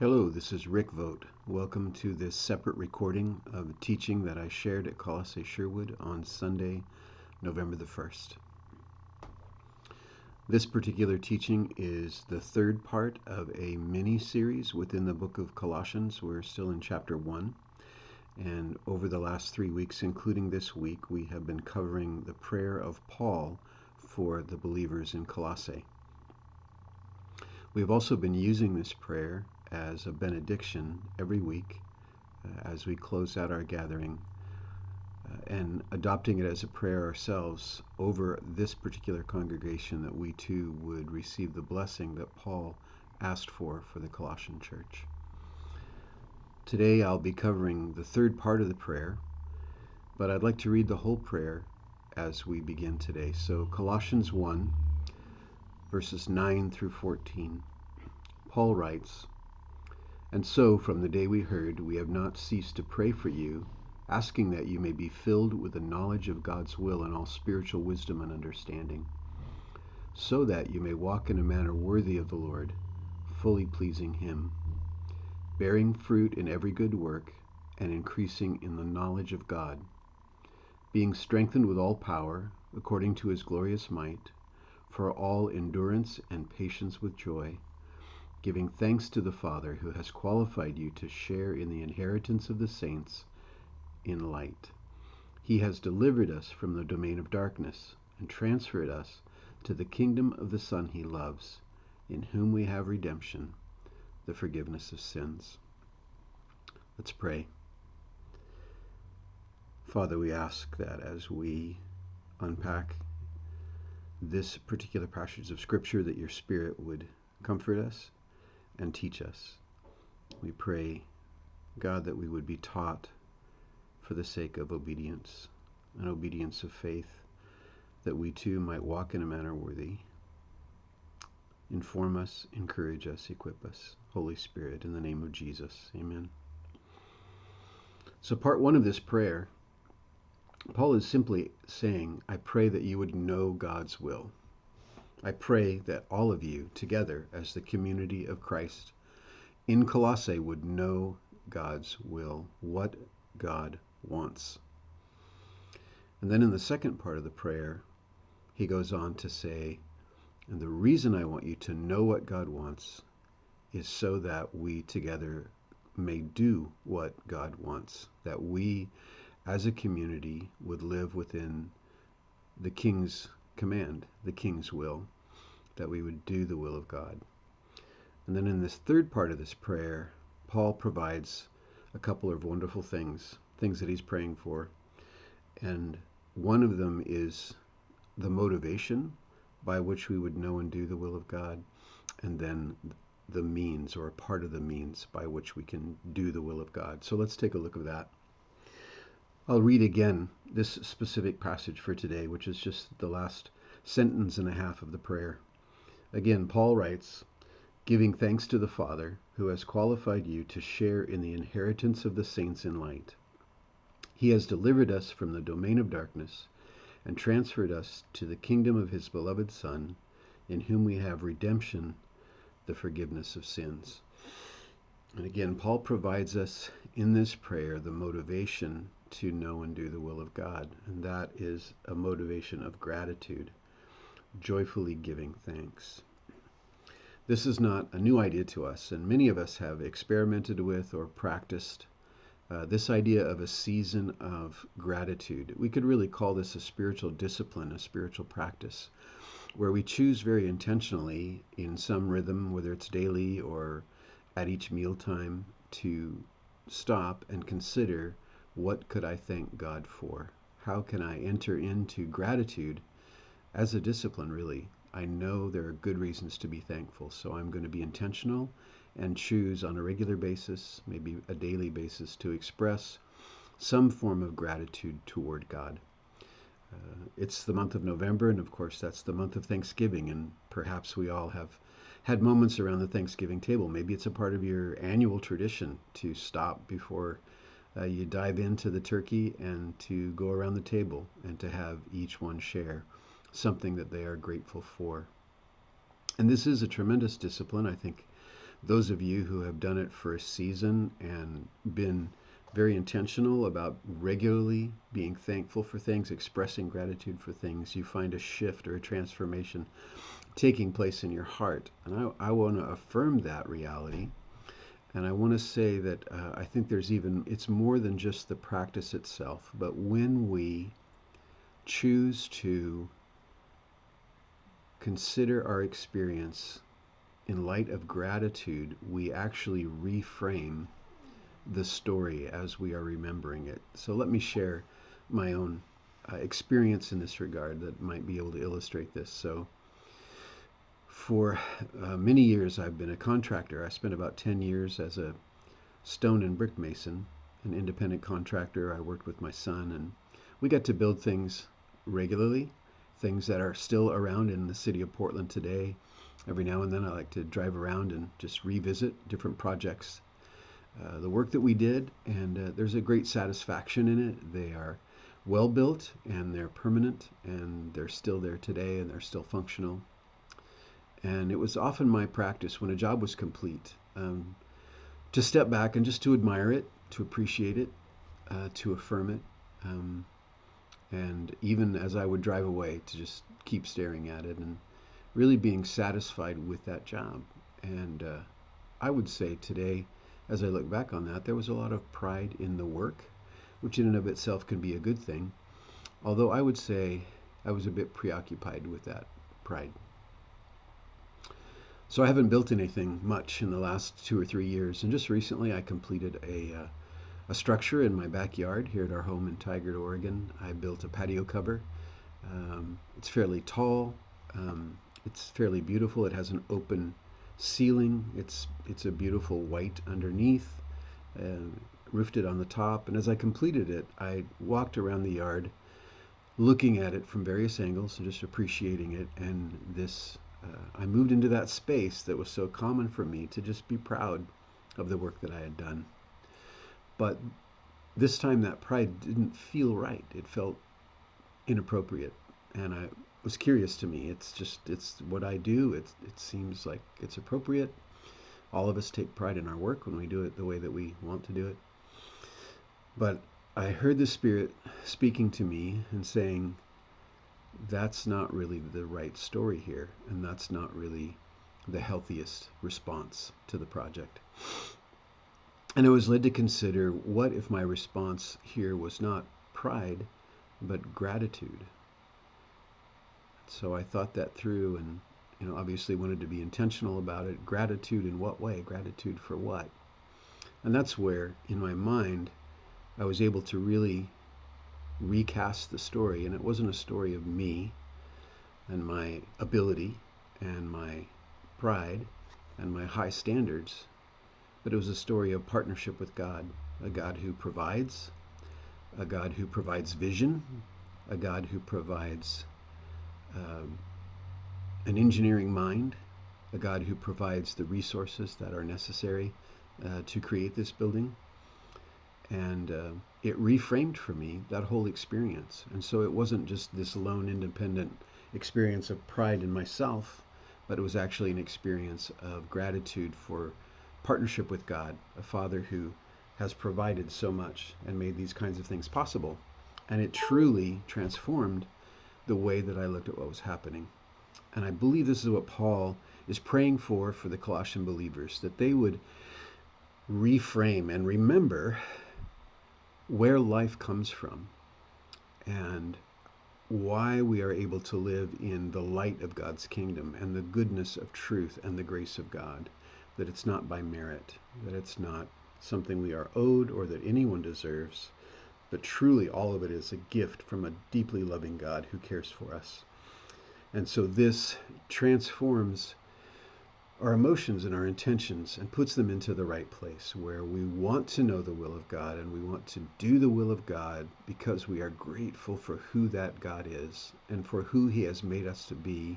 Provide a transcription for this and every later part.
Hello, this is Rick Vogt. Welcome to this separate recording of a teaching that I shared at Colossae Sherwood on Sunday, November the 1st. This particular teaching is the third part of a mini series within the book of Colossians. We're still in chapter 1. And over the last three weeks, including this week, we have been covering the prayer of Paul for the believers in Colossae. We've also been using this prayer as a benediction every week uh, as we close out our gathering uh, and adopting it as a prayer ourselves over this particular congregation that we too would receive the blessing that Paul asked for for the Colossian church. Today I'll be covering the third part of the prayer, but I'd like to read the whole prayer as we begin today. So, Colossians 1, verses 9 through 14. Paul writes, and so, from the day we heard, we have not ceased to pray for you, asking that you may be filled with the knowledge of God's will and all spiritual wisdom and understanding, so that you may walk in a manner worthy of the Lord, fully pleasing Him, bearing fruit in every good work, and increasing in the knowledge of God, being strengthened with all power, according to His glorious might, for all endurance and patience with joy giving thanks to the Father who has qualified you to share in the inheritance of the saints in light. He has delivered us from the domain of darkness and transferred us to the kingdom of the Son he loves, in whom we have redemption, the forgiveness of sins. Let's pray. Father, we ask that as we unpack this particular passage of Scripture, that your Spirit would comfort us and teach us. We pray, God, that we would be taught for the sake of obedience, an obedience of faith, that we too might walk in a manner worthy. Inform us, encourage us, equip us. Holy Spirit, in the name of Jesus. Amen. So, part one of this prayer, Paul is simply saying, I pray that you would know God's will. I pray that all of you together as the community of Christ in Colossae would know God's will, what God wants. And then in the second part of the prayer, he goes on to say, and the reason I want you to know what God wants is so that we together may do what God wants, that we as a community would live within the King's command, the King's will, that we would do the will of God. And then in this third part of this prayer, Paul provides a couple of wonderful things, things that he's praying for. And one of them is the motivation by which we would know and do the will of God, and then the means or a part of the means by which we can do the will of God. So let's take a look at that. I'll read again this specific passage for today, which is just the last sentence and a half of the prayer. Again, Paul writes, giving thanks to the Father who has qualified you to share in the inheritance of the saints in light. He has delivered us from the domain of darkness and transferred us to the kingdom of his beloved Son, in whom we have redemption, the forgiveness of sins. And again, Paul provides us in this prayer the motivation to know and do the will of God, and that is a motivation of gratitude, joyfully giving thanks. This is not a new idea to us, and many of us have experimented with or practiced uh, this idea of a season of gratitude. We could really call this a spiritual discipline, a spiritual practice, where we choose very intentionally in some rhythm, whether it's daily or at each mealtime, to stop and consider what could I thank God for? How can I enter into gratitude as a discipline, really? I know there are good reasons to be thankful, so I'm going to be intentional and choose on a regular basis, maybe a daily basis, to express some form of gratitude toward God. Uh, it's the month of November, and of course, that's the month of Thanksgiving, and perhaps we all have had moments around the Thanksgiving table. Maybe it's a part of your annual tradition to stop before uh, you dive into the turkey and to go around the table and to have each one share something that they are grateful for. And this is a tremendous discipline. I think those of you who have done it for a season and been very intentional about regularly being thankful for things, expressing gratitude for things, you find a shift or a transformation taking place in your heart. And I, I want to affirm that reality. And I want to say that uh, I think there's even, it's more than just the practice itself, but when we choose to consider our experience in light of gratitude, we actually reframe the story as we are remembering it. So let me share my own uh, experience in this regard that might be able to illustrate this. So, for uh, many years, I've been a contractor. I spent about 10 years as a stone and brick mason, an independent contractor. I worked with my son, and we got to build things regularly, things that are still around in the city of Portland today. Every now and then, I like to drive around and just revisit different projects uh, the work that we did, and uh, there's a great satisfaction in it. They are well built and they're permanent and they're still there today and they're still functional. And it was often my practice when a job was complete um, to step back and just to admire it, to appreciate it, uh, to affirm it. Um, and even as I would drive away, to just keep staring at it and really being satisfied with that job. And uh, I would say today, as I look back on that, there was a lot of pride in the work, which in and of itself can be a good thing. Although I would say I was a bit preoccupied with that pride. So I haven't built anything much in the last two or three years, and just recently I completed a uh, a structure in my backyard here at our home in Tigard, Oregon. I built a patio cover. Um, it's fairly tall. Um, it's fairly beautiful. It has an open ceiling. It's it's a beautiful white underneath, uh, roofed it on the top. And as I completed it, I walked around the yard, looking at it from various angles and just appreciating it. And this, Uh, I moved into that space that was so common for me to just be proud of the work that I had done. But this time, that pride didn't feel right. It felt inappropriate, and I was curious to me. It's just it's what I do. It it seems like it's appropriate. All of us take pride in our work when we do it the way that we want to do it. But I heard the Spirit speaking to me and saying, that's not really the right story here, and that's not really the healthiest response to the project. And I was led to consider what if my response here was not pride, but gratitude so I thought that through and you know obviously wanted to be intentional about it. Gratitude in what way? Gratitude for what? And that's where in my mind I was able to really recast the story and it wasn't a story of me and my ability and my pride and my high standards, but it was a story of partnership with God, a God who provides, a God who provides vision, a God who provides um, an engineering mind, a God who provides the resources that are necessary uh, to create this building. And uh, it reframed for me that whole experience. And so it wasn't just this lone, independent experience of pride in myself, but it was actually an experience of gratitude for partnership with God, a Father who has provided so much and made these kinds of things possible. And it truly transformed the way that I looked at what was happening. And I believe this is what Paul is praying for for the Colossian believers that they would reframe and remember where life comes from and why we are able to live in the light of God's kingdom and the goodness of truth and the grace of God. That it's not by merit, that it's not something we are owed or that anyone deserves, but truly, all of it is a gift from a deeply loving God who cares for us. And so this transforms our emotions and our intentions and puts them into the right place where we want to know the will of God and we want to do the will of God because we are grateful for who that God is and for who he has made us to be.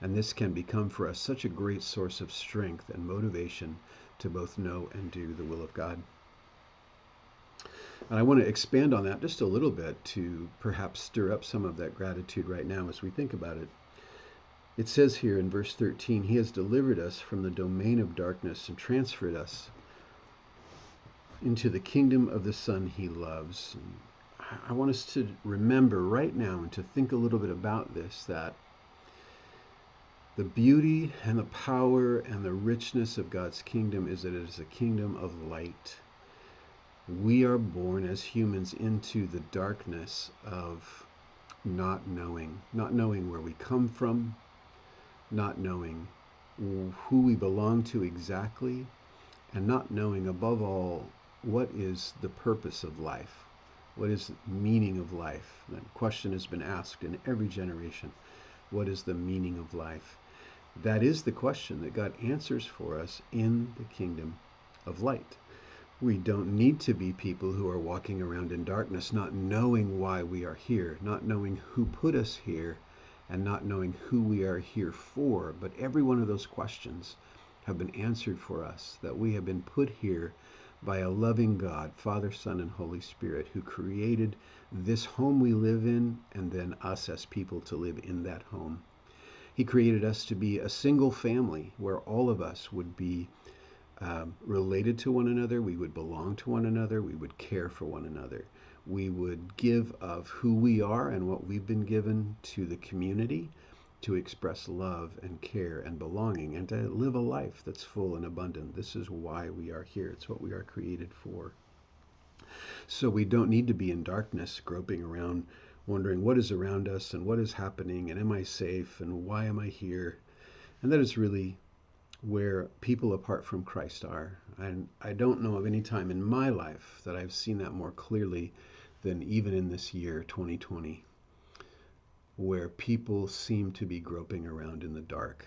And this can become for us such a great source of strength and motivation to both know and do the will of God. And I want to expand on that just a little bit to perhaps stir up some of that gratitude right now as we think about it. It says here in verse 13, He has delivered us from the domain of darkness and transferred us into the kingdom of the Son He loves. I want us to remember right now and to think a little bit about this that the beauty and the power and the richness of God's kingdom is that it is a kingdom of light. We are born as humans into the darkness of not knowing, not knowing where we come from, not knowing who we belong to exactly, and not knowing above all what is the purpose of life. What is the meaning of life? That question has been asked in every generation. What is the meaning of life? That is the question that God answers for us in the kingdom of light. We don't need to be people who are walking around in darkness, not knowing why we are here, not knowing who put us here, and not knowing who we are here for. But every one of those questions have been answered for us, that we have been put here by a loving God, Father, Son, and Holy Spirit, who created this home we live in and then us as people to live in that home. He created us to be a single family where all of us would be um, related to one another, we would belong to one another, we would care for one another. We would give of who we are and what we've been given to the community to express love and care and belonging and to live a life that's full and abundant. This is why we are here. It's what we are created for. So we don't need to be in darkness, groping around wondering what is around us and what is happening and am I safe and why am I here? And that is really where people apart from Christ are. And I don't know of any time in my life that I've seen that more clearly than even in this year, 2020, where people seem to be groping around in the dark.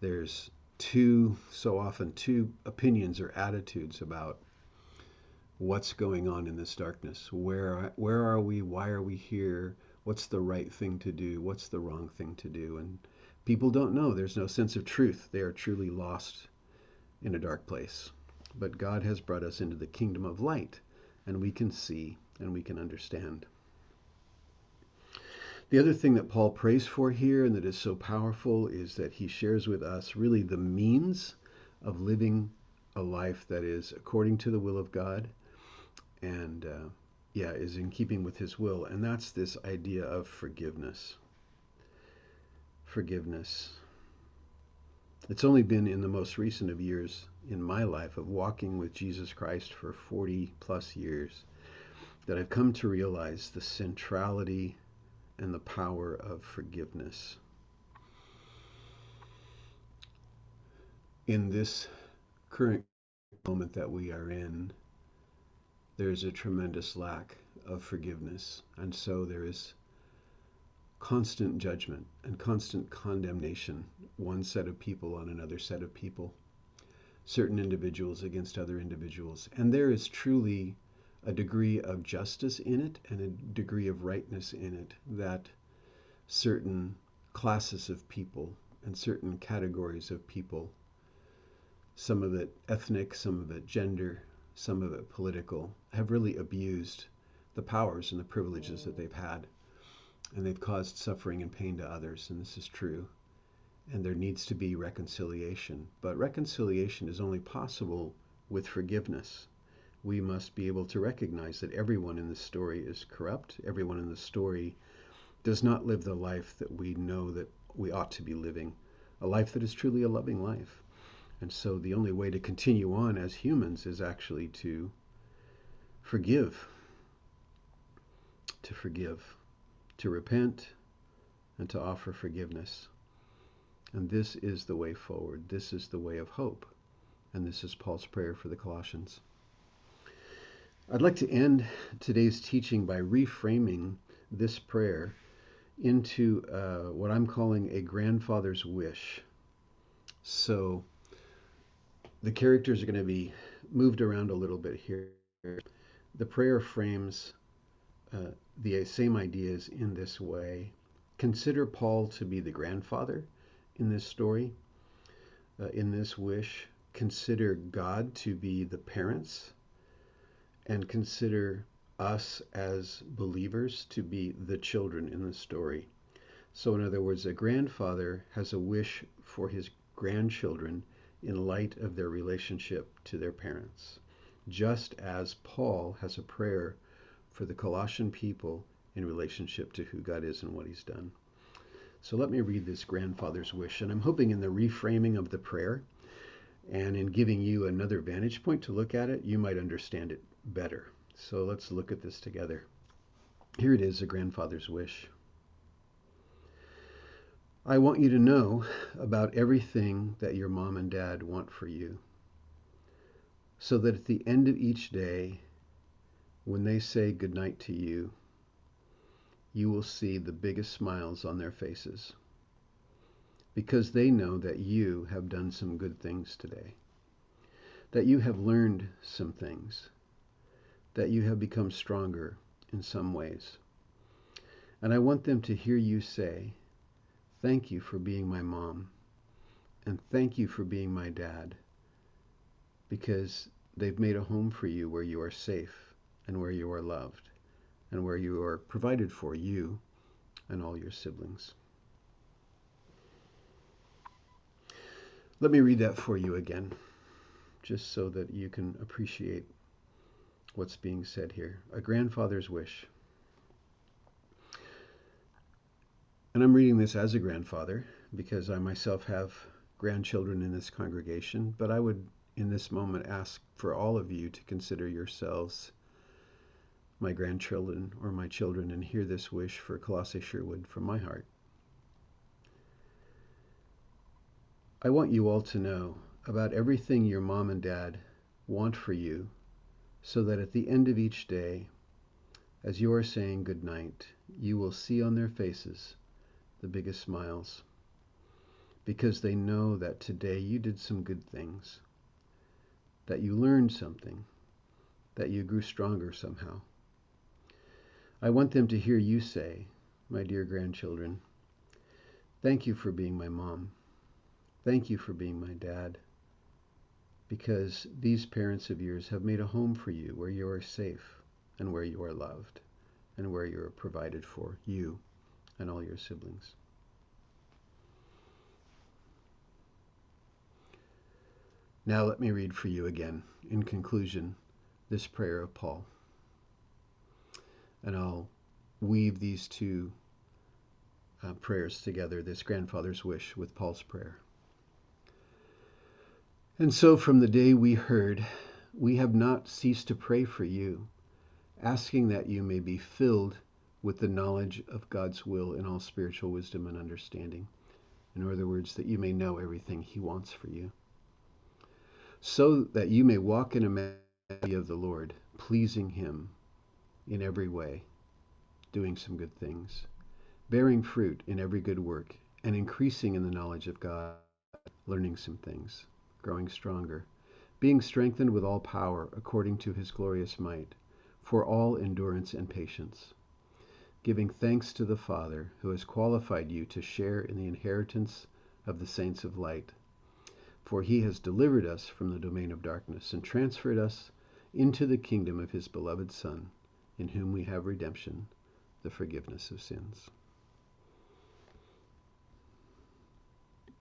There's two, so often, two opinions or attitudes about what's going on in this darkness. Where where are we? Why are we here? What's the right thing to do? What's the wrong thing to do? And people don't know. There's no sense of truth. They are truly lost in a dark place. But God has brought us into the kingdom of light, and we can see and we can understand. The other thing that Paul prays for here and that is so powerful is that he shares with us really the means of living a life that is according to the will of God and uh, yeah, is in keeping with his will. And that's this idea of forgiveness. Forgiveness. It's only been in the most recent of years in my life of walking with Jesus Christ for 40 plus years that I've come to realize the centrality and the power of forgiveness. In this current moment that we are in, there's a tremendous lack of forgiveness. And so there is constant judgment and constant condemnation, one set of people on another set of people, certain individuals against other individuals. And there is truly a degree of justice in it and a degree of rightness in it that certain classes of people and certain categories of people, some of it ethnic, some of it gender, some of it political, have really abused the powers and the privileges that they've had. And they've caused suffering and pain to others, and this is true. And there needs to be reconciliation. But reconciliation is only possible with forgiveness. We must be able to recognize that everyone in the story is corrupt. Everyone in the story does not live the life that we know that we ought to be living, a life that is truly a loving life. And so the only way to continue on as humans is actually to forgive, to forgive, to repent, and to offer forgiveness. And this is the way forward. This is the way of hope. And this is Paul's prayer for the Colossians. I'd like to end today's teaching by reframing this prayer into uh, what I'm calling a grandfather's wish. So, the characters are going to be moved around a little bit here. The prayer frames uh, the same ideas in this way. Consider Paul to be the grandfather in this story, uh, in this wish. Consider God to be the parents, and consider us as believers to be the children in the story. So, in other words, a grandfather has a wish for his grandchildren in light of their relationship to their parents, just as Paul has a prayer for the Colossian people in relationship to who God is and what he's done. So let me read this grandfather's wish, and I'm hoping in the reframing of the prayer and in giving you another vantage point to look at it, you might understand it better. So let's look at this together. Here it is, a grandfather's wish. I want you to know about everything that your mom and dad want for you. So that at the end of each day, when they say goodnight to you, you will see the biggest smiles on their faces. Because they know that you have done some good things today. That you have learned some things. That you have become stronger in some ways. And I want them to hear you say, Thank you for being my mom. And thank you for being my dad. Because they've made a home for you where you are safe and where you are loved and where you are provided for, you and all your siblings. Let me read that for you again, just so that you can appreciate what's being said here. A grandfather's wish. And I'm reading this as a grandfather because I myself have grandchildren in this congregation, but I would in this moment ask for all of you to consider yourselves my grandchildren or my children and hear this wish for Colossae Sherwood from my heart. I want you all to know about everything your mom and dad want for you so that at the end of each day, as you are saying good night, you will see on their faces the biggest smiles because they know that today you did some good things, that you learned something, that you grew stronger somehow. I want them to hear you say, my dear grandchildren, thank you for being my mom. Thank you for being my dad. Because these parents of yours have made a home for you where you are safe and where you are loved and where you are provided for, you and all your siblings. Now let me read for you again, in conclusion, this prayer of Paul. And I'll weave these two uh, prayers together this grandfather's wish with Paul's prayer. And so from the day we heard, we have not ceased to pray for you, asking that you may be filled with the knowledge of God's will in all spiritual wisdom and understanding. In other words, that you may know everything He wants for you, so that you may walk in a manner of the Lord, pleasing Him in every way, doing some good things, bearing fruit in every good work, and increasing in the knowledge of God, learning some things, growing stronger, being strengthened with all power according to His glorious might, for all endurance and patience giving thanks to the Father who has qualified you to share in the inheritance of the saints of light. For he has delivered us from the domain of darkness and transferred us into the kingdom of his beloved Son, in whom we have redemption, the forgiveness of sins.